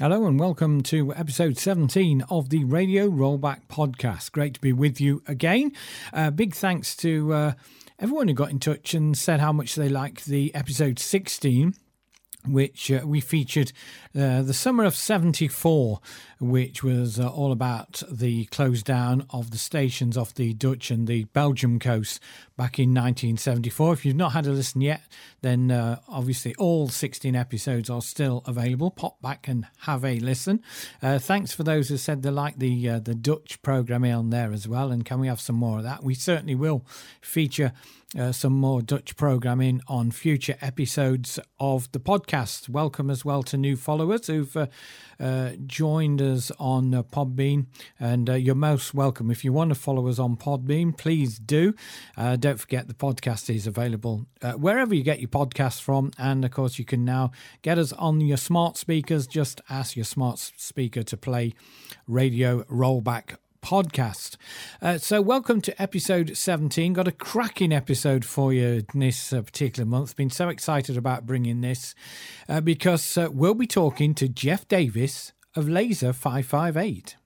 Hello and welcome to episode 17 of the Radio Rollback Podcast. Great to be with you again. Uh, big thanks to uh, everyone who got in touch and said how much they liked the episode 16 which uh, we featured uh, the summer of 74, which was uh, all about the close down of the stations off the Dutch and the Belgium coast back in 1974. If you've not had a listen yet, then uh, obviously all 16 episodes are still available. Pop back and have a listen. Uh, thanks for those who said they like the uh, the Dutch programming on there as well. And can we have some more of that? We certainly will feature uh, some more Dutch programming on future episodes of the podcast. Welcome as well to new followers who've uh, uh, joined us on uh, Podbean, and uh, you're most welcome. If you want to follow us on Podbean, please do. Uh, don't forget the podcast is available wherever you get your podcasts from, and of course, you can now get us on your smart speakers. Just ask your smart speaker to play radio rollback podcast. Uh, so, welcome to episode 17. Got a cracking episode for you this uh, particular month. Been so excited about bringing this uh, because uh, we'll be talking to Jeff Davis of Laser 558.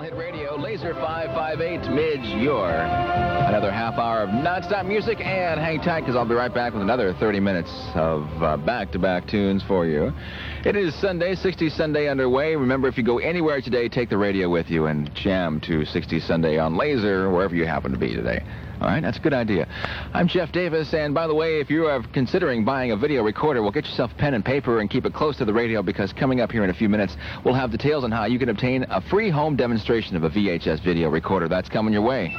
All hit radio, Laser 558 mids your another half hour of nonstop music. And hang tight because I'll be right back with another 30 minutes of back to back tunes for you. It is Sunday, 60 Sunday underway. Remember, if you go anywhere today, take the radio with you and jam to 60 Sunday on Laser, wherever you happen to be today. All right, that's a good idea. I'm Jeff Davis, and by the way, if you are considering buying a video recorder, well, get yourself pen and paper and keep it close to the radio because coming up here in a few minutes, we'll have details on how you can obtain a free home demonstration of a VHS video recorder. That's coming your way.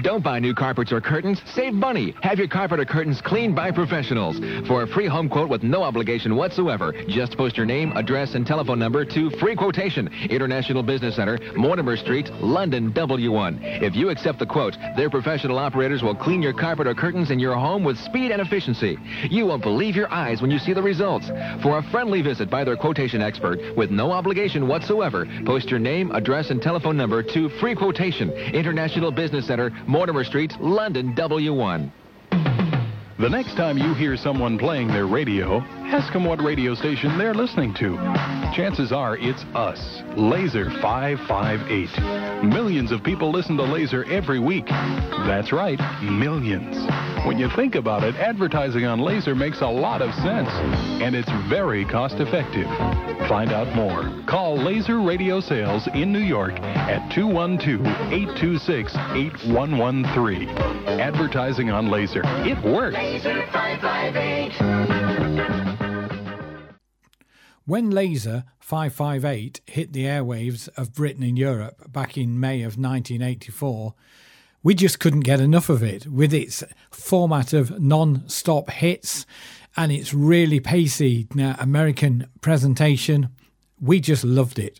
Don't buy new carpets or curtains. Save money. Have your carpet or curtains cleaned by professionals. For a free home quote with no obligation whatsoever, just post your name, address, and telephone number to Free Quotation, International Business Center, Mortimer Street, London, W1. If you accept the quote, their professional operators will clean your carpet or curtains in your home with speed and efficiency. You won't believe your eyes when you see the results. For a friendly visit by their quotation expert with no obligation whatsoever, post your name, address, and telephone number to Free Quotation, International Business Center, Mortimer Street, London, W1. The next time you hear someone playing their radio, ask them what radio station they're listening to. Chances are it's us, Laser 558. Millions of people listen to Laser every week. That's right, millions. When you think about it, advertising on Laser makes a lot of sense, and it's very cost effective. Find out more. Call Laser Radio Sales in New York at 212-826-8113. Advertising on Laser. It works. Laser 558. When Laser 558 hit the airwaves of Britain and Europe back in May of 1984, we just couldn't get enough of it with its format of non stop hits and its really pacey uh, American presentation. We just loved it.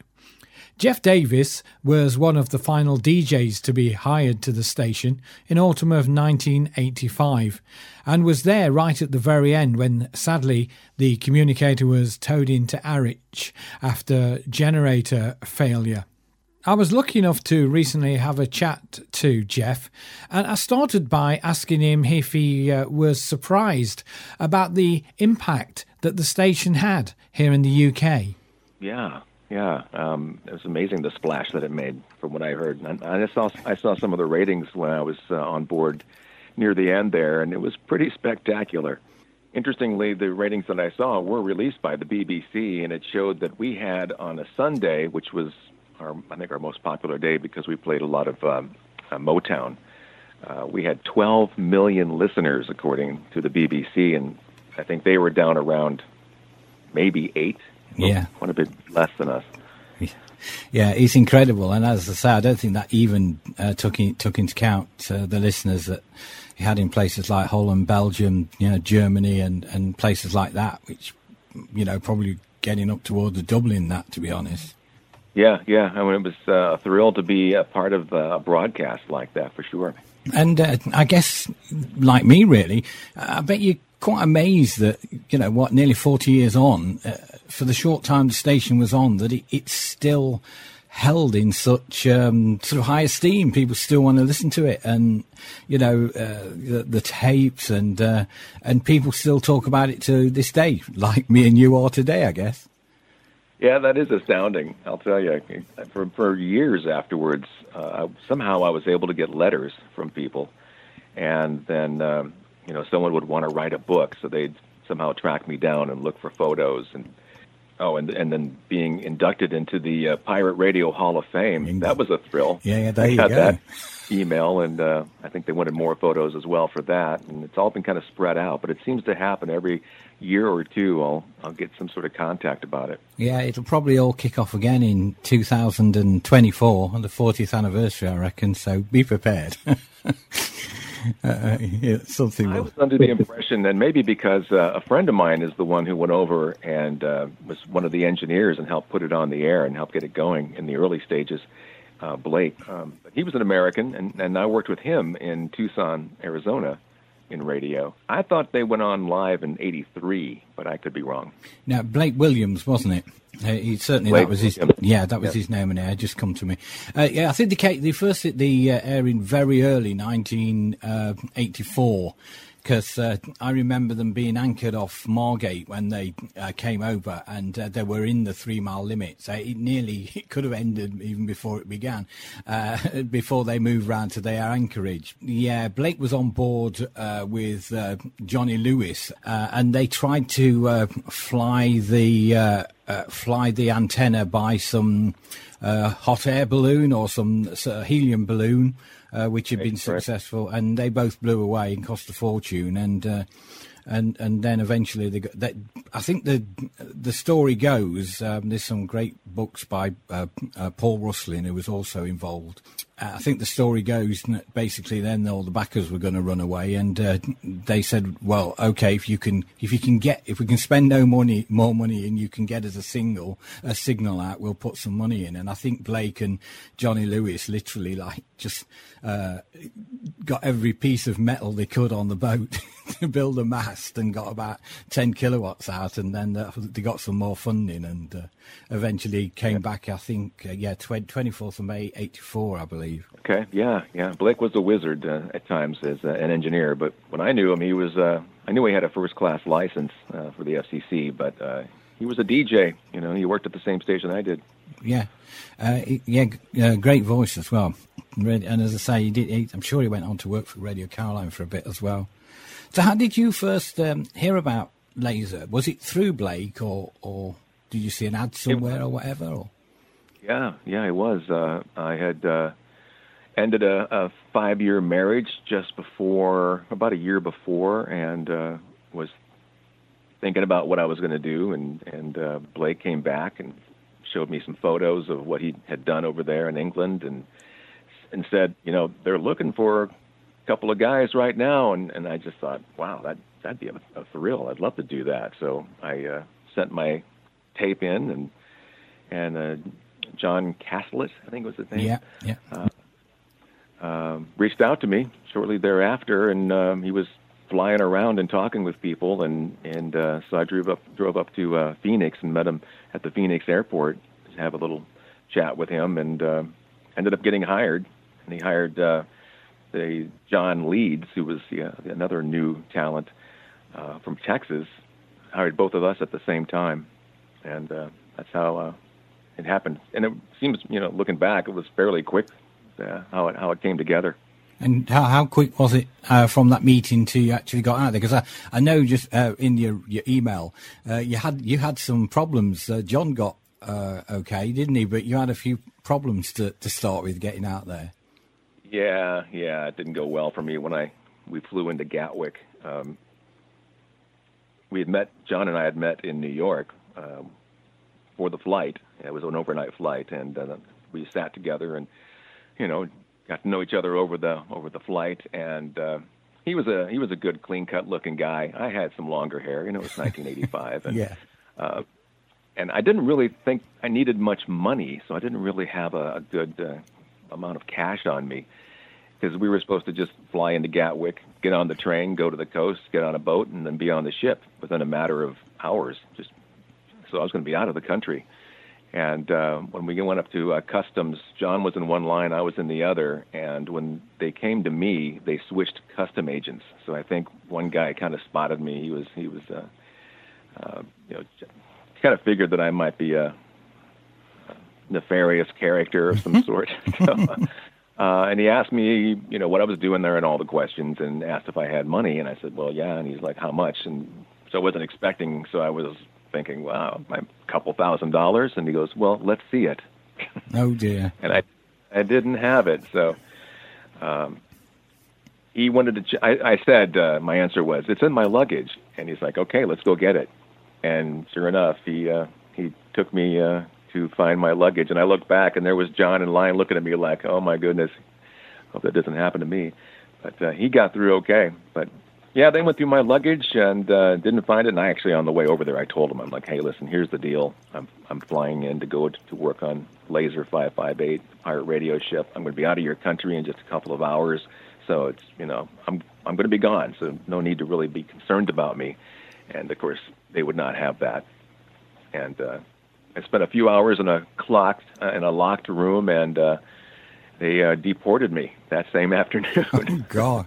Jeff Davis was one of the final DJs to be hired to the station in autumn of 1985 and was there right at the very end when sadly the communicator was towed into Harwich after generator failure. I was lucky enough to recently have a chat to Jeff, and I started by asking him if he uh, was surprised about the impact that the station had here in the UK. Yeah, yeah, um, it was amazing the splash that it made, from what I heard. And I saw I saw some of the ratings when I was uh, on board near the end there, and it was pretty spectacular. Interestingly, the ratings that I saw were released by the BBC, and it showed that we had on a Sunday, which was our, I think, our most popular day because we played a lot of um, uh, Motown. Uh, we had 12 million listeners, according to the BBC, and I think they were down around maybe eight. Yeah, quite a bit less than us. Yeah, it's incredible, and as I say, I don't think that even uh, took in, took into account uh, the listeners that he had in places like Holland, Belgium, you know, Germany, and and places like that, which you know probably getting up towards doubling that, to be honest. Yeah, yeah. I mean, it was uh, a thrill to be a part of uh, a broadcast like that for sure. And uh, I guess, like me, really, I bet you're quite amazed that you know what, nearly forty years on, uh, for the short time the station was on, that it, it's still held in such um, sort of high esteem. People still want to listen to it, and you know uh, the, the, tapes, and uh, and people still talk about it to this day, like me and you are today, I guess. Yeah, that is astounding. I'll tell you. For for years afterwards, uh, somehow I was able to get letters from people, and then um, you know someone would want to write a book, so they'd somehow track me down and look for photos and oh, and and then being inducted into the uh, Pirate Radio Hall of Fame. That was a thrill. Yeah, yeah, there I you got go. that email, and uh, I think they wanted more photos as well for that. And it's all been kind of spread out, but it seems to happen every year or two. I'll I'll get some sort of contact about it. Yeah, it'll probably all kick off again in 2024 on the 40th anniversary, I reckon. So be prepared. uh, yeah, something. I was under the impression, and maybe because uh, a friend of mine is the one who went over and uh, was one of the engineers and helped put it on the air and helped get it going in the early stages. Uh, Blake, um, but he was an American, and, and I worked with him in Tucson, Arizona, in radio. I thought they went on live in '83, but I could be wrong. Now, Blake Williams, wasn't it? Uh, he certainly Blake that was his. Yeah, that was his name, and it had just come to me. Uh, yeah, I think the the first hit the uh, airing very early, 1984. Because uh, I remember them being anchored off Margate when they uh, came over, and uh, they were in the three mile limit. So it nearly it could have ended even before it began, uh, before they moved round to their anchorage. Yeah, Blake was on board uh, with uh, Johnny Lewis, uh, and they tried to uh, fly the uh, uh, fly the antenna by some uh, hot air balloon or some sort of helium balloon, uh, which had been correct. successful, and they both blew away and cost a fortune. And uh, and and then eventually they got that. I think the the story goes. Um, there's some great books by uh, uh, Paul Rusling who was also involved. I think the story goes that basically then all the backers were going to run away, and uh, they said, "Well, okay, if you can, if you can get, if we can spend no money, more money, and you can get us a single, a signal out, we'll put some money in." And I think Blake and Johnny Lewis literally like just uh, got every piece of metal they could on the boat to build a mast, and got about ten kilowatts out, and then uh, they got some more funding, and uh, eventually came back. I think, uh, yeah, twenty fourth of May, eighty four, I believe. Okay, yeah, yeah. Blake was a wizard uh, at times as uh, an engineer, but when I knew him, he was. Uh, I knew he had a first class license uh, for the FCC, but uh, he was a DJ. You know, he worked at the same station I did. Yeah, uh, yeah, g- uh, great voice as well. And as I say, he did. He, I'm sure he went on to work for Radio Caroline for a bit as well. So, how did you first um, hear about Laser? Was it through Blake, or or did you see an ad somewhere or whatever? Or? Yeah, yeah, it was. Uh, I had uh, ended a, a five-year marriage just before, about a year before, and uh, was thinking about what I was going to do. And and uh, Blake came back and showed me some photos of what he had done over there in England, and and said, you know, they're looking for a couple of guys right now. And and I just thought, wow, that that'd be a, a thrill. I'd love to do that. So I uh, sent my tape in and and uh, John Catlett, I think was his name, Yeah, yeah. um, reached out to me shortly thereafter, and um, he was flying around and talking with people, and and uh, so I drove up drove up to uh, Phoenix and met him at the Phoenix airport to have a little chat with him, and uh, ended up getting hired. And he hired uh, the John Leeds, who was yeah, another new talent uh, from Texas, hired both of us at the same time, and uh, that's how uh, it happened. And it seems, you know, looking back, it was fairly quick uh, how it how it came together. And how, how quick was it uh, from that meeting to you actually got out there? Because I, I know just uh, in your, your email uh, you had you had some problems. Uh, John got uh, okay, didn't he? But you had a few problems to, to start with getting out there. Yeah, yeah, it didn't go well for me when I we flew into Gatwick. Um, we had met John and I had met in New York um, for the flight. It was an overnight flight, and uh, we sat together and you know got to know each other over the over the flight. And uh, he was a he was a good, clean cut looking guy. I had some longer hair. You know, it was 1985, and Yeah. uh, and I didn't really think I needed much money, so I didn't really have a, a good uh, amount of cash on me because we were supposed to just fly into Gatwick, get on the train, go to the coast, get on a boat, and then be on the ship within a matter of hours. Just so I was going to be out of the country. And uh, when we went up to uh, customs, John was in one line, I was in the other. And when they came to me, they switched custom agents. So I think one guy kind of spotted me. He was he was uh, uh, you know kind of figured that I might be a nefarious character of some sort. so, uh, and he asked me, you know, what I was doing there and all the questions, and asked if I had money, and I said, well, yeah. And he's like, how much? And so I wasn't expecting. So I was thinking, wow, a couple thousand dollars. And he goes, well, let's see it. Oh dear. and I, I didn't have it. So, um, he wanted to. Ch- I, I said uh, my answer was it's in my luggage, and he's like, okay, let's go get it. And sure enough, he uh, he took me uh, to find my luggage, and I looked back, and there was John in line looking at me like, oh my goodness, hope that doesn't happen to me. But uh, he got through okay. But yeah, they went through my luggage and uh, didn't find it. And I actually, on the way over there, I told them, I'm like, hey, listen, here's the deal. I'm I'm flying in to go to to work on Laser 558, pirate radio ship. I'm going to be out of your country in just a couple of hours. So it's you know I'm I'm going to be gone. So no need to really be concerned about me. And of course, they would not have that. And uh, I spent a few hours in a clocked uh, in a locked room, and uh, they uh, deported me that same afternoon. oh God.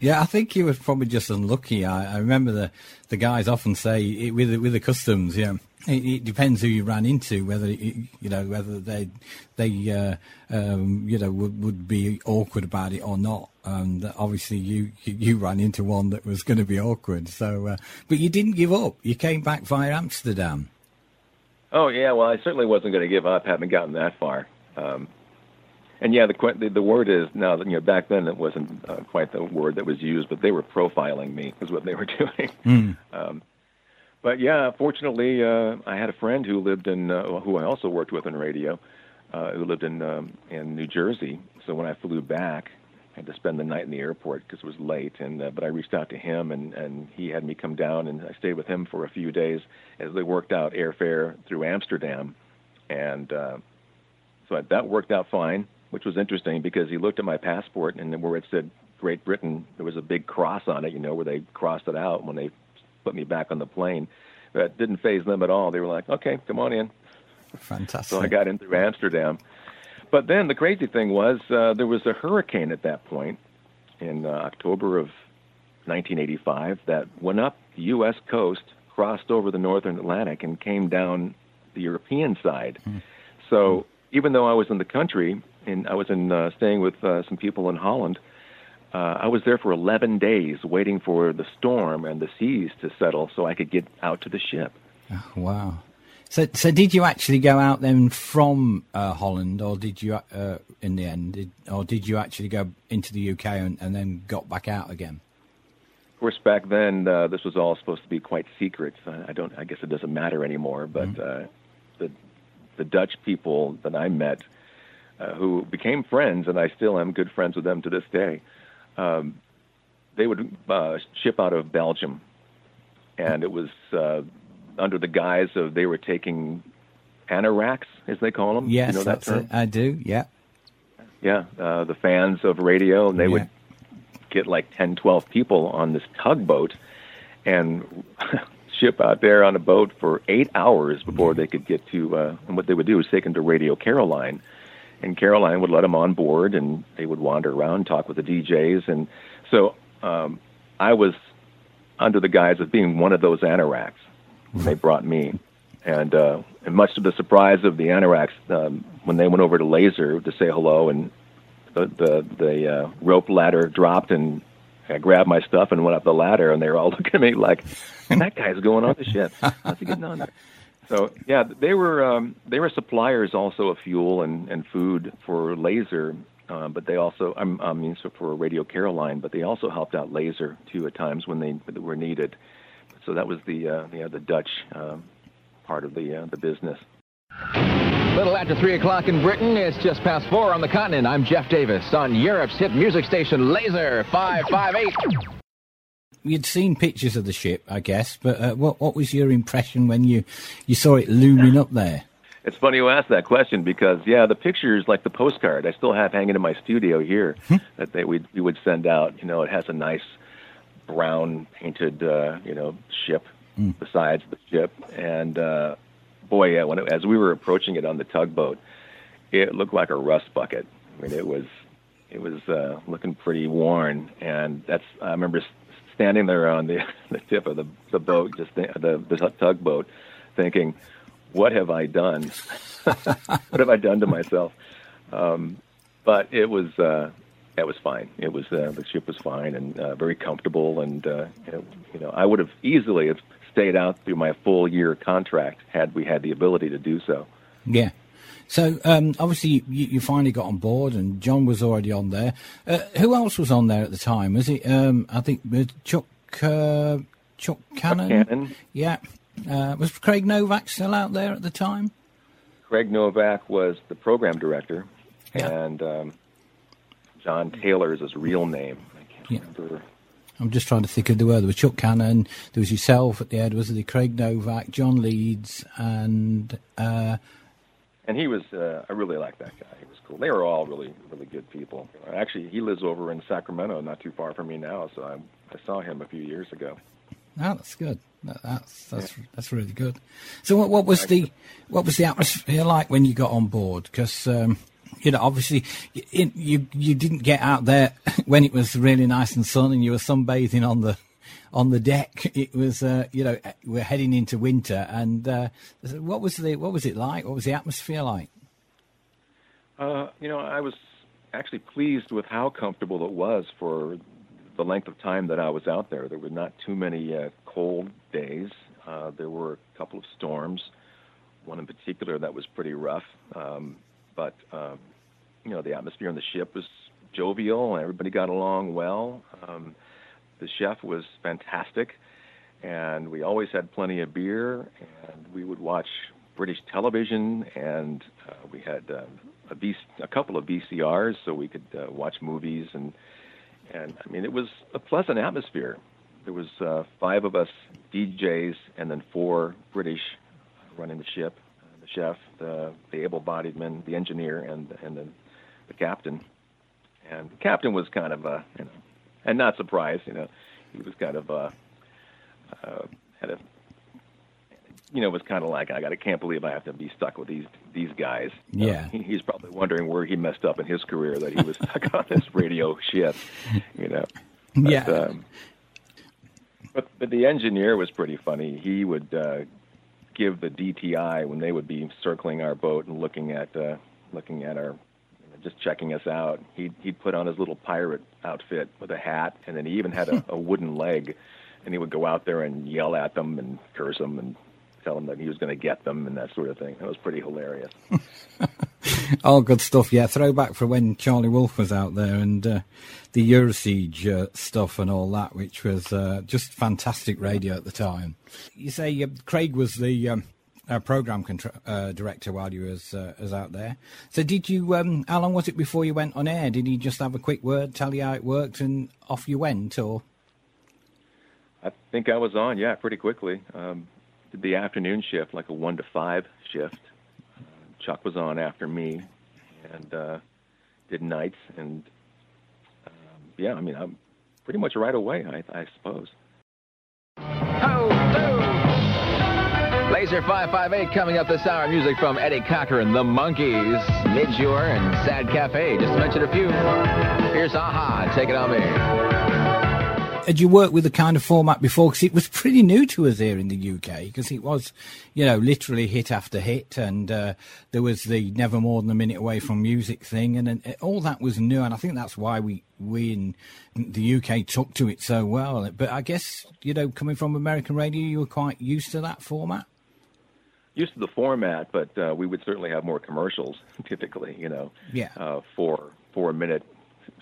Yeah, I think he was probably just unlucky. I, I remember the, the guys often say it, with with the customs, yeah, it, it, depends who you ran into, whether you know whether they they uh, um, you know would, would be awkward about it or not. And obviously, you you ran into one that was going to be awkward. So, uh, but you didn't give up. You came back via Amsterdam. Oh yeah, well I certainly wasn't going to give up. Haven't gotten that far. Um, and yeah, the, the the word is now. That you know, back then it wasn't uh, quite the word that was used, but they were profiling me is what they were doing. Mm. Um, but yeah, fortunately, uh, I had a friend who lived in uh, who I also worked with in radio, uh, who lived in um, in New Jersey. So when I flew back, I had to spend the night in the airport because it was late. And uh, but I reached out to him, and and he had me come down, and I stayed with him for a few days as they worked out airfare through Amsterdam, and uh, so that worked out fine which was interesting because he looked at my passport and where it said Great Britain, there was a big cross on it, you know, where they crossed it out when they put me back on the plane. That didn't phase them at all. They were like, okay, come on in. Fantastic. So I got in through Amsterdam. But then the crazy thing was uh, there was a hurricane at that point in uh, October of 1985 that went up the U.S. coast, crossed over the northern Atlantic, and came down the European side. Mm. So even though I was in the country, and I was in uh, staying with uh, some people in Holland. Uh, I was there for 11 days waiting for the storm and the seas to settle so I could get out to the ship. Oh, wow. So, so did you actually go out then from uh, Holland, or did you, uh, in the end, did, or did you actually go into the UK and, and, then got back out again? Of course, back then uh, this was all supposed to be quite secret. I don't. I guess it doesn't matter anymore. But mm-hmm. the the Dutch people that I met uh, who became friends, and I still am good friends with them to this day. Um, they would uh, ship out of Belgium, and it was uh, under the guise of they were taking anoraks, as they call them. Yes, you know that term? It. I do. Yeah, yeah. Uh, the fans of radio, and they yeah. would get like 10, 12 people on this tugboat, and ship out there on a boat for eight hours before they could get to. Uh, and what they would do is take them to Radio Caroline and Caroline would let them on board, and they would wander around, talk with the DJs, and so um, I was under the guise of being one of those anoraks. They brought me, and uh, and much to the surprise of the anoraks, um, when they went over to Laser to say hello, and the the, the uh, rope ladder dropped, and I grabbed my stuff and went up the ladder, and they were all looking at me like, "That guy's going on the ship. How's he getting on there?" So yeah, they were um, they were suppliers also of fuel and, and food for Laser, uh, but they also I mean so for Radio Caroline, but they also helped out Laser too at times when they were needed. So that was the uh, the Dutch um, part of the uh, the business. Little after 3 o'clock in Britain, it's just past 4 on the continent. I'm Jeff Davis on Europe's hit music station Laser 558 you'd seen pictures of the ship, I guess, but uh, what what was your impression when you you saw it looming up there? It's funny you ask that question because yeah, the pictures like the postcard I still have hanging in my studio here hmm. that they we we would send out. You know, it has a nice brown painted uh, you know ship mm. besides the ship, and uh, boy, yeah, when it, as we were approaching it on the tugboat, it looked like a rust bucket. I mean, it was it was uh, looking pretty worn, and that's I remember standing there on the the tip of the the boat, just the the, the tugboat, thinking, what have I done? what have I done to myself? Um, but it was uh, that was fine. It was uh, the ship was fine and uh, very comfortable, and uh, you know I would have easily have stayed out through my full year contract had we had the ability to do so. Yeah. So um, obviously you, you, finally got on board, and John was already on there. Uh, who else was on there at the time? Was it? Um, I think Chuck uh, Chuck Cannon. Chuck Cannon. Yeah. Uh, was Craig Novak still out there at the time? Craig Novak was the program director, yeah. and um, John Taylor is his real name. I can't yeah. remember. I'm just trying to think of the word. There was Chuck Cannon, there was yourself at the head, was the Craig Novak, John Leeds, and. Uh, and he was, uh, I really like that guy. He was cool. They were all really, really good people. Actually, he lives over in Sacramento, not too far from me now, so I, I saw him a few years ago. Oh, that's good. That, that's that's yeah. that's really good. So, what, what was the what was the atmosphere like when you got on board? Because um, you know, obviously, you, you you didn't get out there when it was really nice and sunny, and you were sunbathing on the on the deck. It was, uh, you know, we're heading into winter, and uh, what was the what was it like? What was the atmosphere like? Uh, you know, I was actually pleased with how comfortable it was for the length of time that I was out there. There were not too many uh, cold days. Uh, there were a couple of storms, one in particular that was pretty rough. Um, but um, you know, the atmosphere on the ship was jovial, and everybody got along well. Um, the chef was fantastic, and we always had plenty of beer, and we would watch British television, and uh, we had uh, a, v- a couple of VCRs so we could uh, watch movies and and I mean it was a pleasant atmosphere. There was uh, five of us DJs and then four British running the ship, the chef, the, the able-bodied men, the engineer, and and the, the captain. And the captain was kind of a you know, and not surprised, you know, he was kind of uh, uh, had a you know, was kind of like, I got, I can't believe I have to be stuck with these these guys. Yeah, he, he's probably wondering where he messed up in his career that he was stuck on this radio ship. You know. But, yeah. Um, but but the engineer was pretty funny. He would uh, give the DTI when they would be circling our boat and looking at uh, looking at our just checking us out. He'd he'd put on his little pirate outfit with a hat, and then he even had a, a wooden leg, and he would go out there and yell at them and curse them and tell him that he was going to get them and that sort of thing. That was pretty hilarious. All good stuff. Yeah, throwback for when Charlie Wolf was out there and uh, the Eurosiege uh, stuff and all that, which was uh, just fantastic radio at the time. You say uh, Craig was the um, uh, program uh, director while you was was out there. So did you? Um, how long was it before you went on air? Did he just have a quick word, tell you how it worked, and off you went, or? I think I was on, yeah, pretty quickly. Um, did the afternoon shift, like a one to five shift. Uh, Chuck was on after me, and uh, did nights, and um, yeah, I mean, I'm pretty much right away, I, I suppose. Laser 558 coming up this hour. Music from Eddie Cochran, The Monkees, Midge Ure, and Sad Cafe. Just to mention a few. Here's a-ha. Take it on me had you worked with the kind of format before? Because it was pretty new to us here in the UK. Because it was, you know, literally hit after hit, and uh, there was the never more than a minute away from music thing, and, and all that was new. And I think that's why we we in the UK took to it so well. But I guess you know, coming from American radio, you were quite used to that format. Used to the format, but uh, we would certainly have more commercials typically. You know, yeah, uh, four four minute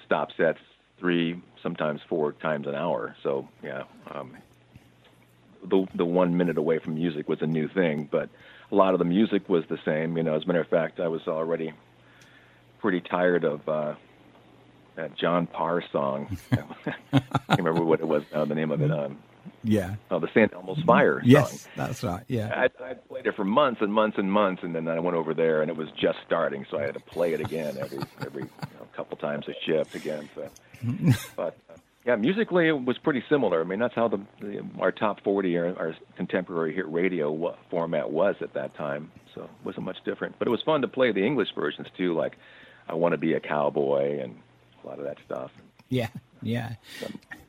stop sets three, sometimes four times an hour. So yeah, um, the the one minute away from music was a new thing, but a lot of the music was the same. You know, as a matter of fact, I was already pretty tired of uh, that John Parr song. I can't remember what it was now. The name of it. Um, yeah. Oh, the St. Elmo's Fire yes, song. that's right. Yeah. I, I played it for months and months and months, and then I went over there, and it was just starting, so I had to play it again every every you know, couple times a shift again. So, but uh, yeah, musically it was pretty similar. I mean, that's how the, the our top forty, our, our contemporary hit radio format was at that time. So it wasn't much different. But it was fun to play the English versions too, like "I Want to Be a Cowboy" and a lot of that stuff. Yeah, yeah.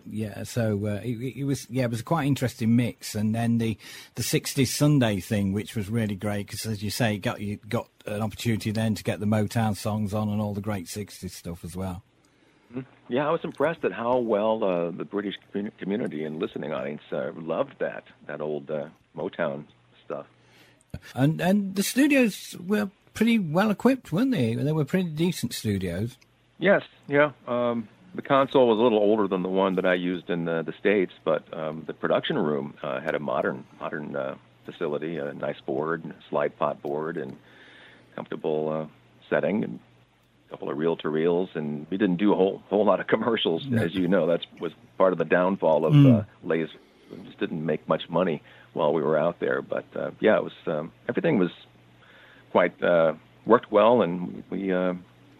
Yeah. So uh, it, it, was yeah, it was a quite interesting mix, and then the the '60s Sunday thing, which was really great because, as you say, got you got an opportunity then to get the Motown songs on and all the great '60s stuff as well. Mm-hmm. Yeah, I was impressed at how well uh, the British community and listening audience uh, loved that that old uh, Motown stuff. And and the studios were pretty well equipped, weren't they? They were pretty decent studios. Yes, yeah. Um, the console was a little older than the one that I used in the, the states, but um, the production room uh, had a modern modern uh, facility, a nice board, slide pot board, and comfortable uh, setting, and a couple of reel to reels. And we didn't do a whole whole lot of commercials, no. as you know. That was part of the downfall of mm. uh, Laser. We just didn't make much money while we were out there. But uh, yeah, it was um, everything was quite uh, worked well, and we uh,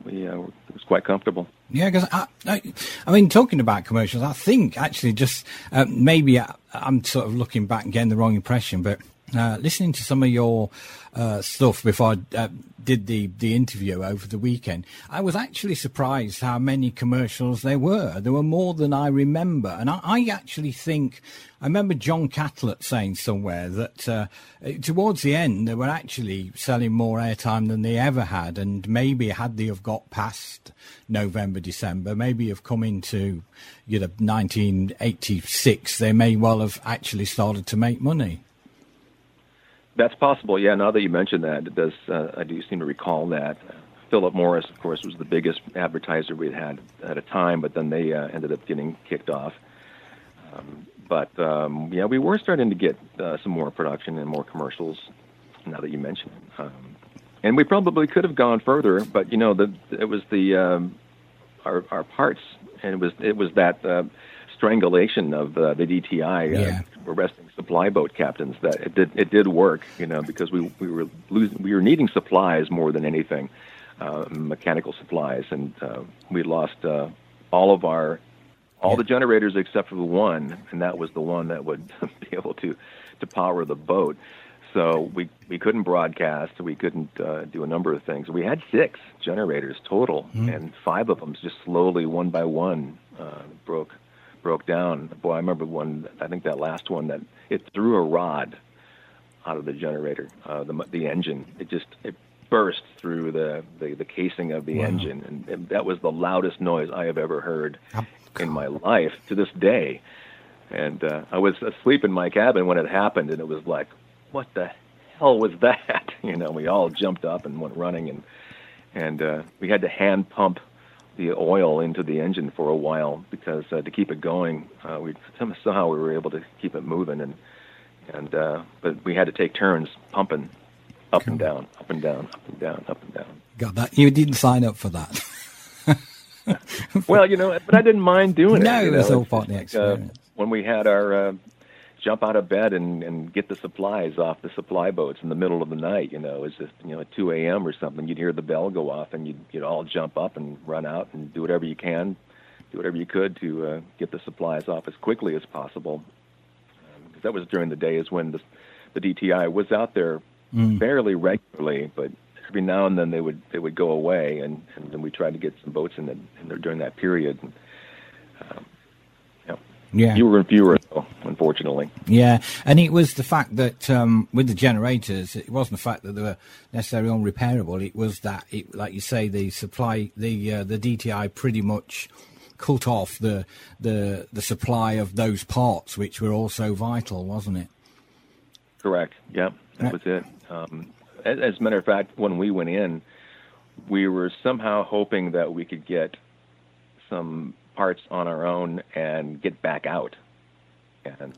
we uh, it was quite comfortable. Yeah, because I, I, I, mean, talking about commercials, I think actually just uh, maybe I, am sort of looking back and getting the wrong impression, but listening to some of your uh, stuff before I uh, did the, the interview over the weekend, I was actually surprised how many commercials there were. There were more than I remember. And I, I actually think, I remember John Catlett saying somewhere that uh, towards the end, they were actually selling more airtime than they ever had. And maybe had they have got past November, December, maybe have come into you know, 1986, they may well have actually started to make money. That's possible. Yeah. Now that you mention that, it does. Uh, I do seem to recall that. Philip Morris, of course, was the biggest advertiser we had at a time, but then they uh, ended up getting kicked off. Um, but um, yeah, we were starting to get uh, some more production and more commercials. Now that you mention it, um, and we probably could have gone further, but you know, the it was the um, our our parts, and it was it was that uh, strangulation of uh, the DTI uh, arresting supply boat captains that it did it did work, you know, because we we were losing we were needing supplies more than anything, uh, mechanical supplies, and uh, we lost uh, all of our all yeah. the generators except for the one, and that was the one that would be able to to power the boat. So we we couldn't broadcast. We couldn't uh, do a number of things. We had six generators total, mm. and five of them just slowly, one by one, uh, broke broke down. Boy, I remember one. I think that last one that it threw a rod out of the generator, uh, the the engine. It just it burst through the the, the casing of the wow. engine, and, and that was the loudest noise I have ever heard in my life to this day. And uh, I was asleep in my cabin when it happened, and it was like, what the hell was that? You know, we all jumped up and went running, and and uh, we had to hand pump the oil into the engine for a while because uh, to keep it going, uh, we somehow we were able to keep it moving, and and uh, but we had to take turns pumping up and down, up and down, up and down, up and down. Got that? You didn't sign up for that. well, you know, but I didn't mind doing no, it. No, it was all part of the uh, experience. when we had our uh, jump out of bed and and get the supplies off the supply boats in the middle of the night. You know, it was just you know at 2 a.m. or something. You'd hear the bell go off, and you'd you'd all jump up and run out and do whatever you can, do whatever you could to uh, get the supplies off as quickly as possible. Because um, that was during the days when the the DTI was out there mm. fairly regularly, but every now and then they would they would go away, and and then we tried to get some boats in, the, in there during that period. And, um, yeah. fewer and fewer, unfortunately. Yeah, and it was the fact that um, with the generators, it wasn't the fact that they were necessarily unrepairable. It was that, it, like you say, the supply, the uh, the DTI pretty much cut off the the the supply of those parts, which were also vital, wasn't it? Correct. Yeah, that was it. Um, as, as a matter of fact, when we went in, we were somehow hoping that we could get some parts on our own and get back out. And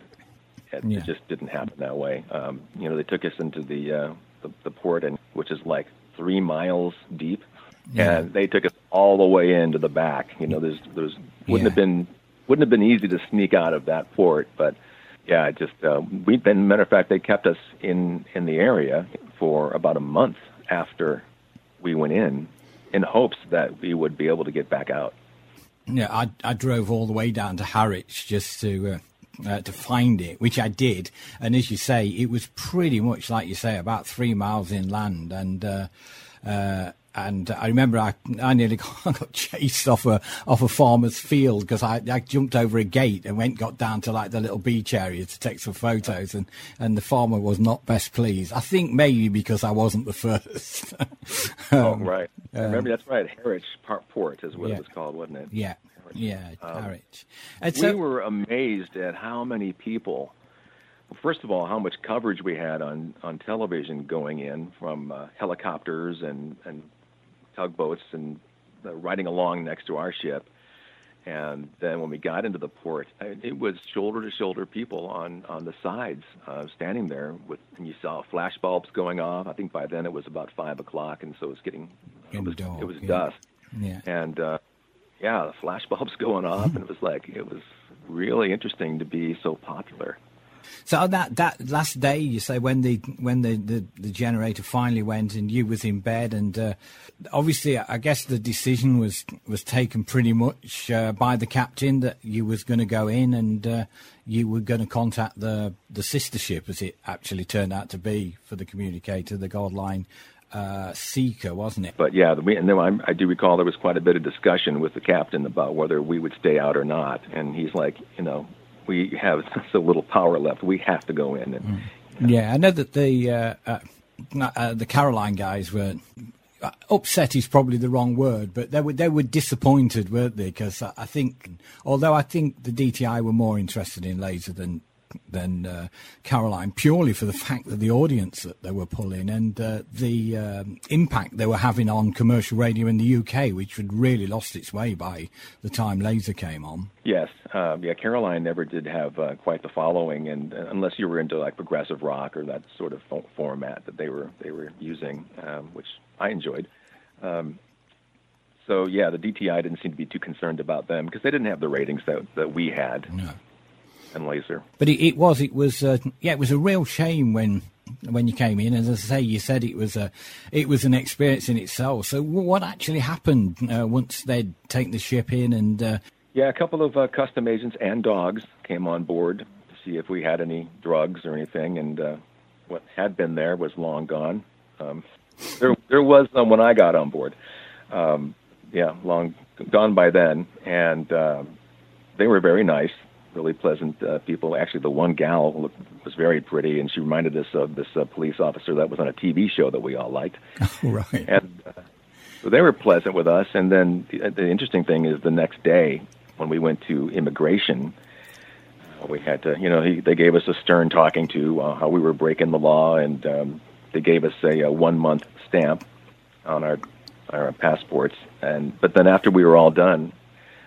it, yeah. it just didn't happen that way. Um, you know, they took us into the, uh, the the port, and which is like three miles deep, yeah. and they took us all the way into the back. You know, there's there's wouldn't yeah. have been wouldn't have been easy to sneak out of that port, but yeah, it just uh, we've been. Matter of fact, they kept us in in the area for about a month after we went in, in hopes that we would be able to get back out. Yeah, I, I drove all the way down to Harwich just to uh, uh, to find it, which I did. And as you say, it was pretty much like you say, about three miles inland, and uh, uh, and I remember I, I nearly got, got chased off a off a farmer's field because I, I jumped over a gate and went got down to like the little beach area to take some photos and, and the farmer was not best pleased. I think maybe because I wasn't the first. oh right, um, remember that's right. Harwich Port is what yeah, it was called, wasn't it? Yeah, yeah, um, Harwich. And we so, were amazed at how many people first of all, how much coverage we had on, on television going in from uh, helicopters and, and tugboats and uh, riding along next to our ship. And then when we got into the port, it was shoulder to shoulder people on, on the sides, uh, standing there with, and you saw flash bulbs going off. I think by then it was about five o'clock, and so it was getting, it was, it was yeah. dusk. Yeah. And, uh, yeah, the flash bulbs going off, and it was like, it was really interesting to be so popular. So on that, that last day, you say when the when the, the, the generator finally went and you was in bed, and uh, obviously, I guess the decision was was taken pretty much uh, by the captain that you was going to go in and uh, you were going to contact the the sister ship, as it actually turned out to be for the communicator, the Gardline uh, Seeker, wasn't it? But yeah, we, and then I, I do recall there was quite a bit of discussion with the captain about whether we would stay out or not, and he's like, you know, we have so little power left. We have to go in. And, mm. Yeah, I know that the uh, uh, uh, the Caroline guys were uh, upset. Is probably the wrong word, but they were they were disappointed, weren't they? Because I think, although I think the DTI were more interested in laser than than uh, Caroline, purely for the fact that the audience that they were pulling and uh, the um, impact they were having on commercial radio in the UK, which had really lost its way by the time Laser came on. Yes, uh, yeah, Caroline never did have uh, quite the following, and uh, unless you were into like progressive rock or that sort of fo- format that they were they were using, um, which I enjoyed. Um, so yeah, the DTI didn't seem to be too concerned about them because they didn't have the ratings that that we had. No and laser. But it, it was, it was, uh, yeah, it was a real shame when when you came in. As I say, you said it was a, it was an experience in itself. So what actually happened uh, once they'd taken the ship in and? Uh... Yeah, a couple of uh, custom agents and dogs came on board to see if we had any drugs or anything, and uh, what had been there was long gone. Um, there, there was some when I got on board. Um, yeah, long gone by then, and uh, they were very nice really pleasant uh, people. Actually, the one gal looked, was very pretty, and she reminded us of this uh, police officer that was on a TV show that we all liked. right. And uh, so they were pleasant with us. And then the, the interesting thing is the next day when we went to immigration, uh, we had to, you know, he, they gave us a stern talking to uh, how we were breaking the law, and um, they gave us a, a one month stamp on our our passports. And but then after we were all done,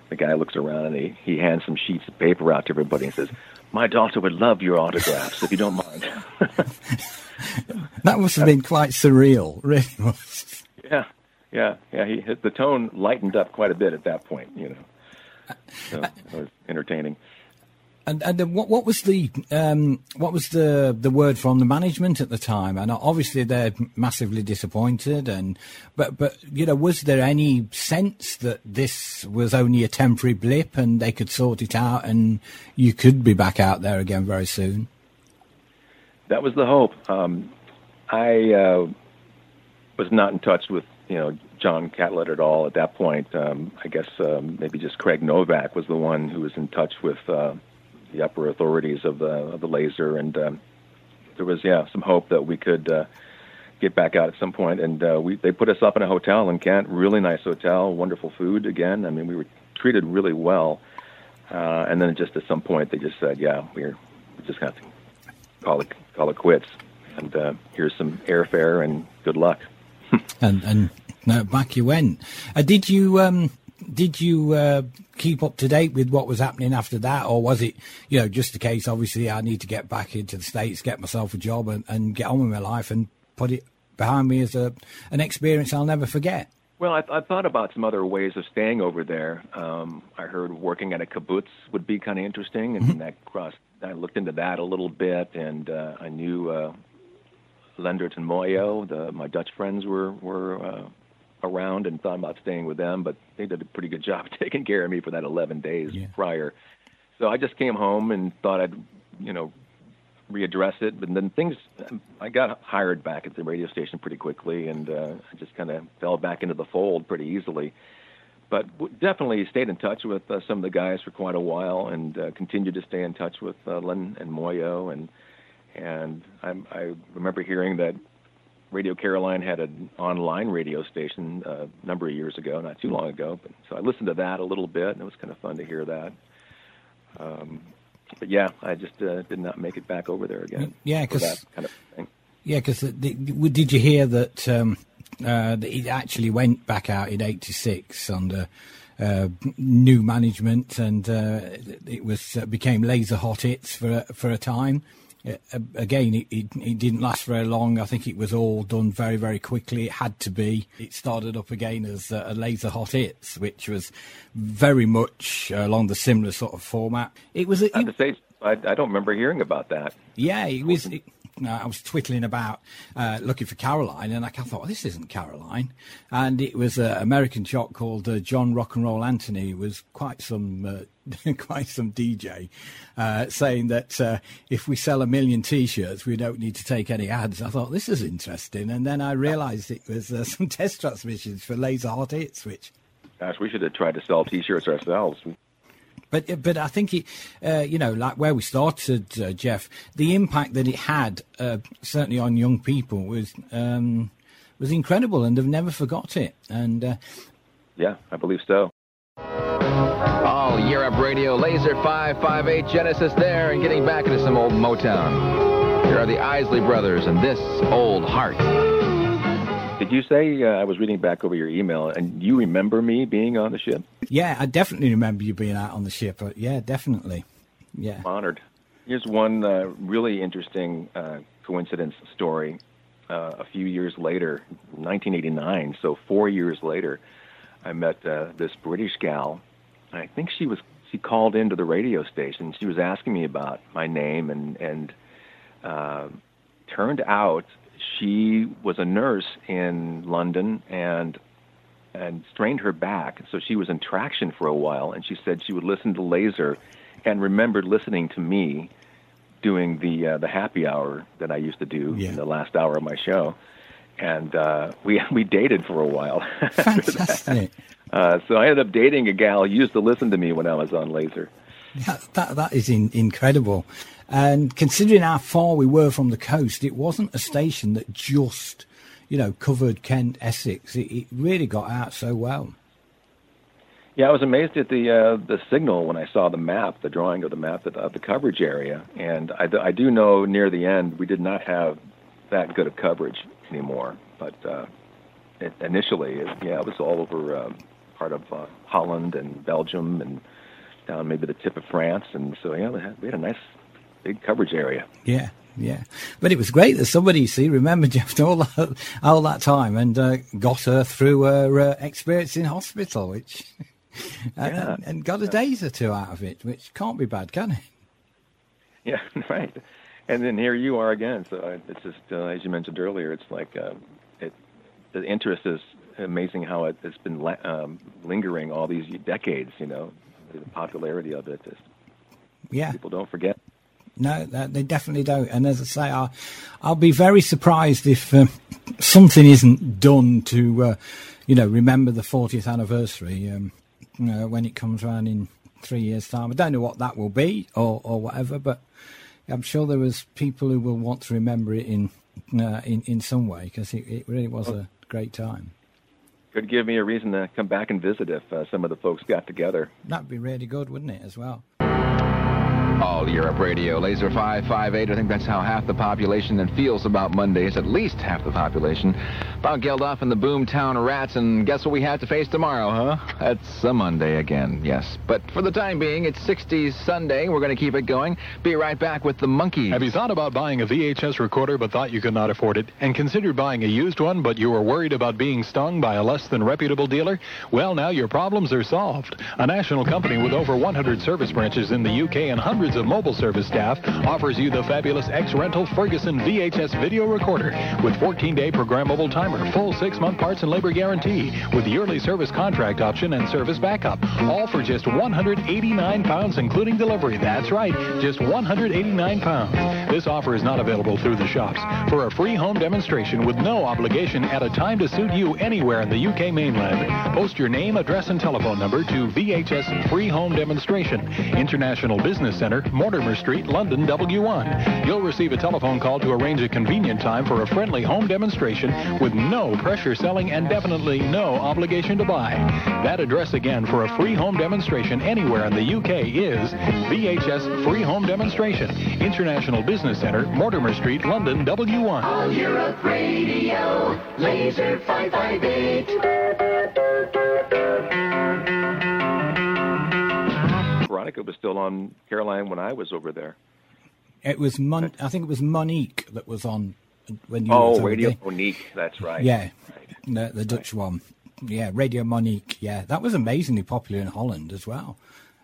the guy looks around and he, he hands some sheets of paper out to everybody and says, My daughter would love your autographs if you don't mind. that must have been quite surreal, really. Yeah, yeah, yeah. He, the tone lightened up quite a bit at that point, you know. So uh, it was entertaining. And, and what, what was the um, what was the the word from the management at the time? And obviously they're massively disappointed. And but but you know, was there any sense that this was only a temporary blip and they could sort it out and you could be back out there again very soon? That was the hope. Um, I uh, was not in touch with you know John Catlett at all at that point. Um, I guess um, maybe just Craig Novak was the one who was in touch with. Uh, the upper authorities of the of the laser, and um, there was yeah some hope that we could uh, get back out at some point. And uh, we they put us up in a hotel in Kent, really nice hotel, wonderful food. Again, I mean we were treated really well. Uh, and then just at some point they just said, yeah, we're we just have to call it call it quits. And uh, here's some airfare and good luck. and and back you went. Uh, did you um, did you uh, keep up to date with what was happening after that, or was it, you know, just a case? Obviously, I need to get back into the states, get myself a job, and, and get on with my life, and put it behind me as a an experience I'll never forget. Well, I, I thought about some other ways of staying over there. Um, I heard working at a kibbutz would be kind of interesting, and mm-hmm. that crossed. I looked into that a little bit, and uh, I knew uh, Lendert and Moyo. The, my Dutch friends were were uh, around and thought about staying with them, but they did a pretty good job taking care of me for that 11 days yeah. prior. So I just came home and thought I'd, you know, readdress it. But then things, I got hired back at the radio station pretty quickly, and uh, I just kind of fell back into the fold pretty easily. But definitely stayed in touch with uh, some of the guys for quite a while, and uh, continued to stay in touch with uh, Len and Moyo, and and I, I remember hearing that Radio Caroline had an online radio station uh, a number of years ago, not too long ago. But so I listened to that a little bit, and it was kind of fun to hear that. Um, but yeah, I just uh, did not make it back over there again. Yeah, because kind of yeah, because did you hear that, um, uh, that it actually went back out in '86 under uh, new management, and uh, it was uh, became laser hot hits for for a time. Uh, again, it, it, it, didn't last very long. I think it was all done very, very quickly. It had to be. It started up again as uh, a laser hot hits, which was very much along the similar sort of format. It was. It, I, say, I, I, don't remember hearing about that. Yeah, it was. It, I was twittling about uh, looking for Caroline, and I thought, well, this isn't Caroline. And it was an American jock called uh, John Rock and Roll Anthony, who was quite some uh, quite some DJ, uh, saying that uh, if we sell a million T-shirts, we don't need to take any ads. I thought this is interesting, and then I realised it was uh, some test transmissions for Laser Hot Hits, which. Gosh, we should have tried to sell T-shirts ourselves. But but I think it, uh, you know, like where we started, uh, Jeff, the impact that it had uh, certainly on young people was um, was incredible, and they've never forgot it. And uh, yeah, I believe so. All Europe Radio, Laser 558 Genesis there, and getting back into some old Motown. Here are the Isley Brothers and this old heart. Did you say uh, I was reading back over your email, and you remember me being on the ship? Yeah, I definitely remember you being out on the ship. Uh, yeah, definitely. Yeah, I'm honored. Here's one uh, really interesting uh, coincidence story. Uh, a few years later, 1989, so four years later, I met uh, this British gal. I think she was she called into the radio station. She was asking me about my name, and and turned out she was a nurse in London and and strained her back, so she was in traction for a while. And she said she would listen to Laser, and remembered listening to me doing the uh, the happy hour that I used to do yeah. in the last hour of my show. And uh, we we dated for a while. Fantastic. uh, so I ended up dating a gal who used to listen to me when I was on Laser. That that, that is in, incredible. And considering how far we were from the coast, it wasn't a station that just, you know, covered Kent, Essex. It, it really got out so well. Yeah, I was amazed at the uh, the signal when I saw the map, the drawing of the map of the coverage area. And I, I do know near the end we did not have that good of coverage anymore. But uh, it, initially, it, yeah, it was all over um, part of uh, Holland and Belgium and down maybe the tip of France. And so yeah, we had, we had a nice big coverage area. Yeah, yeah. But it was great that somebody, you see, remembered Jeff all that, all that time and uh, got her through her uh, experience in hospital, which yeah. and, and, got a days or two out of it, which can't be bad, can it? Yeah, right. And then here you are again. So uh, it's just, uh, as you mentioned earlier, it's like uh, it, the interest is amazing how it, has been um, lingering all these decades. You know, the popularity of it. Is, yeah, people don't forget. No, they definitely don't. And as I say, I'll, I'll be very surprised if um, something isn't done to, uh, you know, remember the 40th anniversary um, uh, when it comes around in three years' time. I don't know what that will be or, or whatever, but I'm sure there was people who will want to remember it in uh, in, in some way because it, it, really was a great time. Could give me a reason to come back and visit if uh, some of the folks got together. That'd be really good, wouldn't it, as well? All Europe Radio, Laser 558. I think that's how half the population then feels about Mondays, at least half the population. Bob Geldof and the Boomtown Rats, and guess what we have to face tomorrow, huh? That's a Monday again, yes. But for the time being, it's 60s Sunday. We're going to keep it going. Be right back with the Monkees. Have you thought about buying a VHS recorder but thought you could not afford it, and considered buying a used one but you were worried about being stung by a less than reputable dealer? Well, now your problems are solved. A national company with over 100 service branches in the UK and hundreds hundreds of mobile service staff, offers you the fabulous X-Rental Ferguson VHS video recorder with 14-day programmable timer, full six-month parts and labor guarantee, with yearly service contract option and service backup, all for just 189 pounds, including delivery. That's right, just 189 pounds. This offer is not available through the shops. For a free home demonstration with no obligation at a time to suit you anywhere in the UK mainland, post your name, address, and telephone number to VHS Free Home Demonstration, International Business Center, Mortimer Street, London, W1. You'll receive a telephone call to arrange a convenient time for a friendly home demonstration with no pressure selling and definitely no obligation to buy. That address again for a free home demonstration anywhere in the UK is VHS Free Home Demonstration, International Business Center, Mortimer Street, London, W1. All Europe Radio, Laser 558. Veronica was still on Caroline when I was over there. It was Mon- I think it was Monique that was on when you. Oh, Radio. Monique, that's right. Yeah, right. the, the Dutch right. one. Yeah, Radio Monique. Yeah, that was amazingly popular in Holland as well.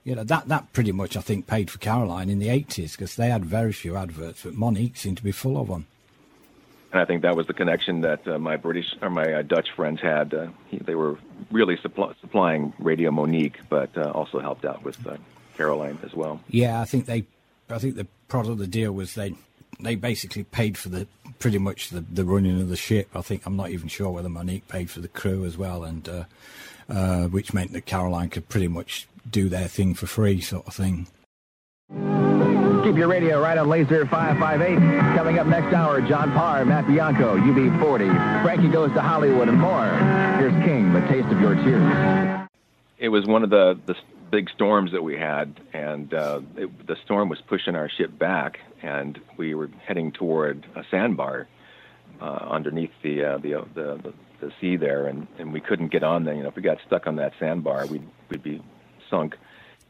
You know that that pretty much I think paid for Caroline in the eighties because they had very few adverts, but Monique seemed to be full of them. And I think that was the connection that uh, my British or my uh, Dutch friends had. Uh, he, they were really supply, supplying Radio Monique, but uh, also helped out with uh, Caroline as well. Yeah, I think they, I think the part of the deal was they, they basically paid for the pretty much the, the running of the ship. I think I'm not even sure whether Monique paid for the crew as well, and uh, which meant that Caroline could pretty much do their thing for free, sort of thing. Keep your radio right on Laser 558. Coming up next hour, John Parr, Matt Bianco, UB40. Frankie goes to Hollywood and more. Here's King, the taste of your tears. It was one of the, the big storms that we had, and uh, it, the storm was pushing our ship back, and we were heading toward a sandbar uh, underneath the, uh, the, the, the the sea there, and, and we couldn't get on there. You know, if we got stuck on that sandbar, we'd we'd be sunk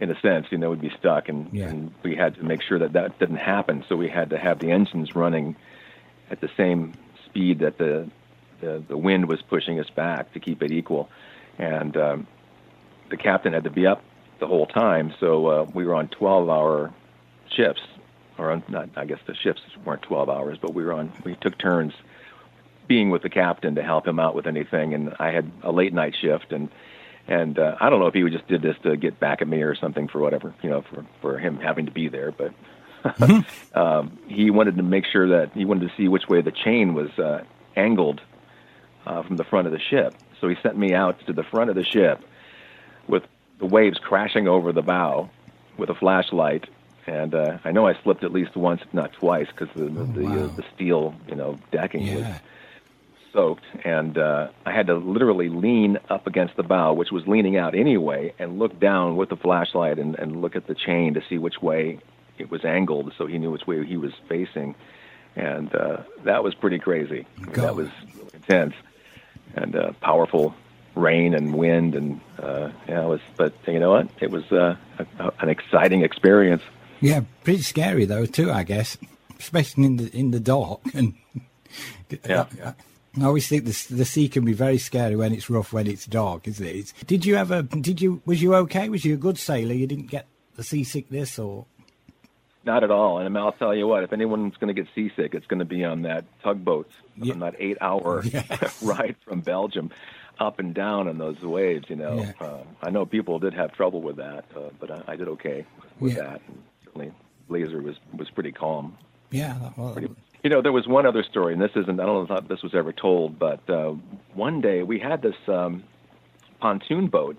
in a sense, you know, we'd be stuck, and, yeah. and we had to make sure that that didn't happen. So we had to have the engines running at the same speed that the the, the wind was pushing us back to keep it equal, and um, the captain had to be up the whole time. So uh, we were on 12-hour shifts, or on, not, I guess the shifts weren't 12 hours, but we were on. We took turns being with the captain to help him out with anything, and I had a late night shift and and uh, I don't know if he just did this to get back at me or something for whatever, you know, for for him having to be there. But mm-hmm. um, he wanted to make sure that he wanted to see which way the chain was uh, angled uh, from the front of the ship. So he sent me out to the front of the ship the waves crashing over the bow with a flashlight. And uh, I know I slipped at least once, if not twice, because the the, oh, wow. the, uh, the steel, you know, decking yeah. was soaked, and uh, I had to literally lean up against the bow, which was leaning out anyway, and look down with the flashlight and, and look at the chain to see which way it was angled, so he knew which way he was facing, and uh, that was pretty crazy. That was really intense and uh, powerful rain and wind, and uh, yeah, it was. But you know what? It was uh, a, an exciting experience. Yeah, pretty scary though too, I guess, especially in the in the dark and. Yeah, yeah. I always think the, the sea can be very scary when it's rough, when it's dark, isn't it? It's, did you ever? Did you? Was you okay? Was you a good sailor? You didn't get the seasickness, or? Not at all. And I'll tell you what: if anyone's going to get seasick, it's going to be on that tugboat, yeah. on that eight-hour yeah. ride from Belgium, up and down on those waves. You know, yeah. uh, I know people did have trouble with that, uh, but I, I, did okay with that. And certainly, Laser was was pretty calm. Yeah, well, pretty, you know, there was one other story, and this isn't, I don't know if this was ever told, but uh, one day we had this um, pontoon boat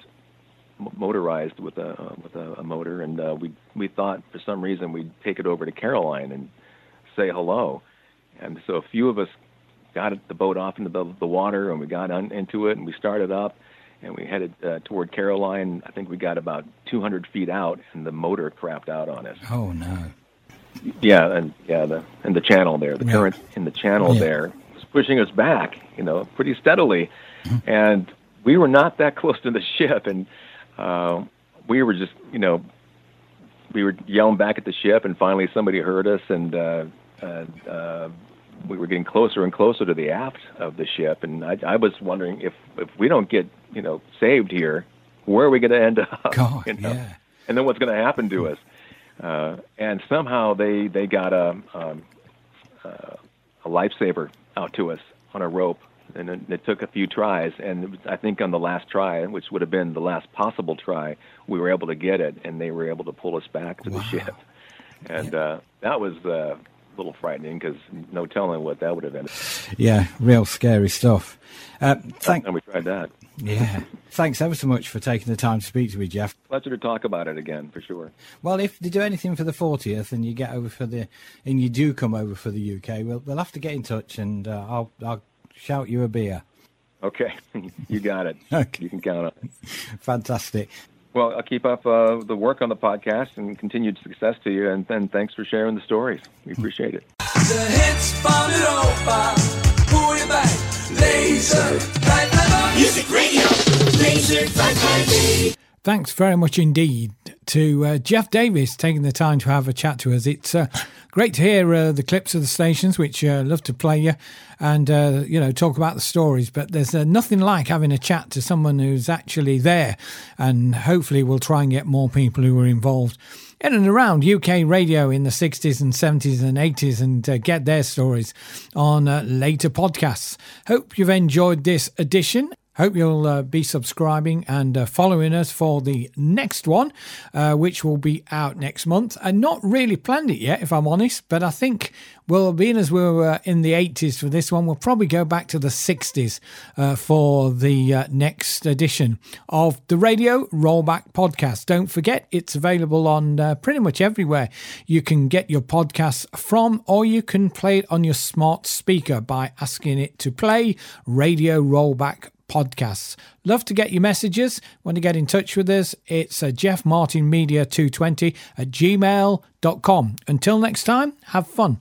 motorized with a with a, a motor, and uh, we we thought for some reason we'd take it over to Caroline and say hello, and so a few of us got the boat off into the, the water, and we got on, into it, and we started up, and we headed uh, toward Caroline. I think we got about 200 feet out, and the motor crapped out on us. Oh no! Yeah, and yeah, the and the channel there, the yeah. current in the channel yeah. there was pushing us back, you know, pretty steadily, mm-hmm. and we were not that close to the ship, and uh, we were just, you know, we were yelling back at the ship, and finally somebody heard us, and uh, and uh, we were getting closer and closer to the aft of the ship, and I, I was wondering if if we don't get, you know, saved here, where are we going to end up? God, you know? yeah. And then what's going to happen to us? uh, and somehow they they got a um, uh, a lifesaver out to us on a rope, and it, it took a few tries. And it was, I think on the last try, which would have been the last possible try, we were able to get it, and they were able to pull us back to the ship. And uh, that was uh, little frightening because no telling what that would have ended. Yeah, real scary stuff. Uh, thank, And we tried that. yeah, thanks ever so much for taking the time to speak to me, Jeff. Pleasure to talk about it again for sure. Well, if they do anything for the 40th and you get over for the, and you do come over for the UK, we'll, we'll have to get in touch and uh, I'll, I'll shout you a beer. Okay, you got it. Okay. You can count on it. Fantastic. Well, I'll keep up uh, the work on the podcast and continued success to you. And then thanks for sharing the stories. We appreciate it. The hits from Europa. Pull you back. Laser. Music radio. Laser Thanks very much indeed to uh, Jeff Davis taking the time to have a chat to us. It's uh, great to hear uh, the clips of the stations, which uh, love to play you and uh, you know talk about the stories. But there's uh, nothing like having a chat to someone who's actually there, and hopefully we'll try and get more people who are involved in and around UK radio in the 60s and 70s and 80s and uh, get their stories on uh, later podcasts. Hope you've enjoyed this edition. Hope you'll uh, be subscribing and uh, following us for the next one, uh, which will be out next month. And not really planned it yet, if I'm honest, but I think, well, being as we were in the 80s for this one, we'll probably go back to the 60s uh, for the uh, next edition of the Radio Rollback Podcast. Don't forget, it's available on uh, pretty much everywhere you can get your podcasts from, or you can play it on your smart speaker by asking it to play Radio Rollback podcasts. Love to get your messages. Want to get in touch with us? It's uh, Jeff Martin Media 220 at gmail.com. Until next time, have fun.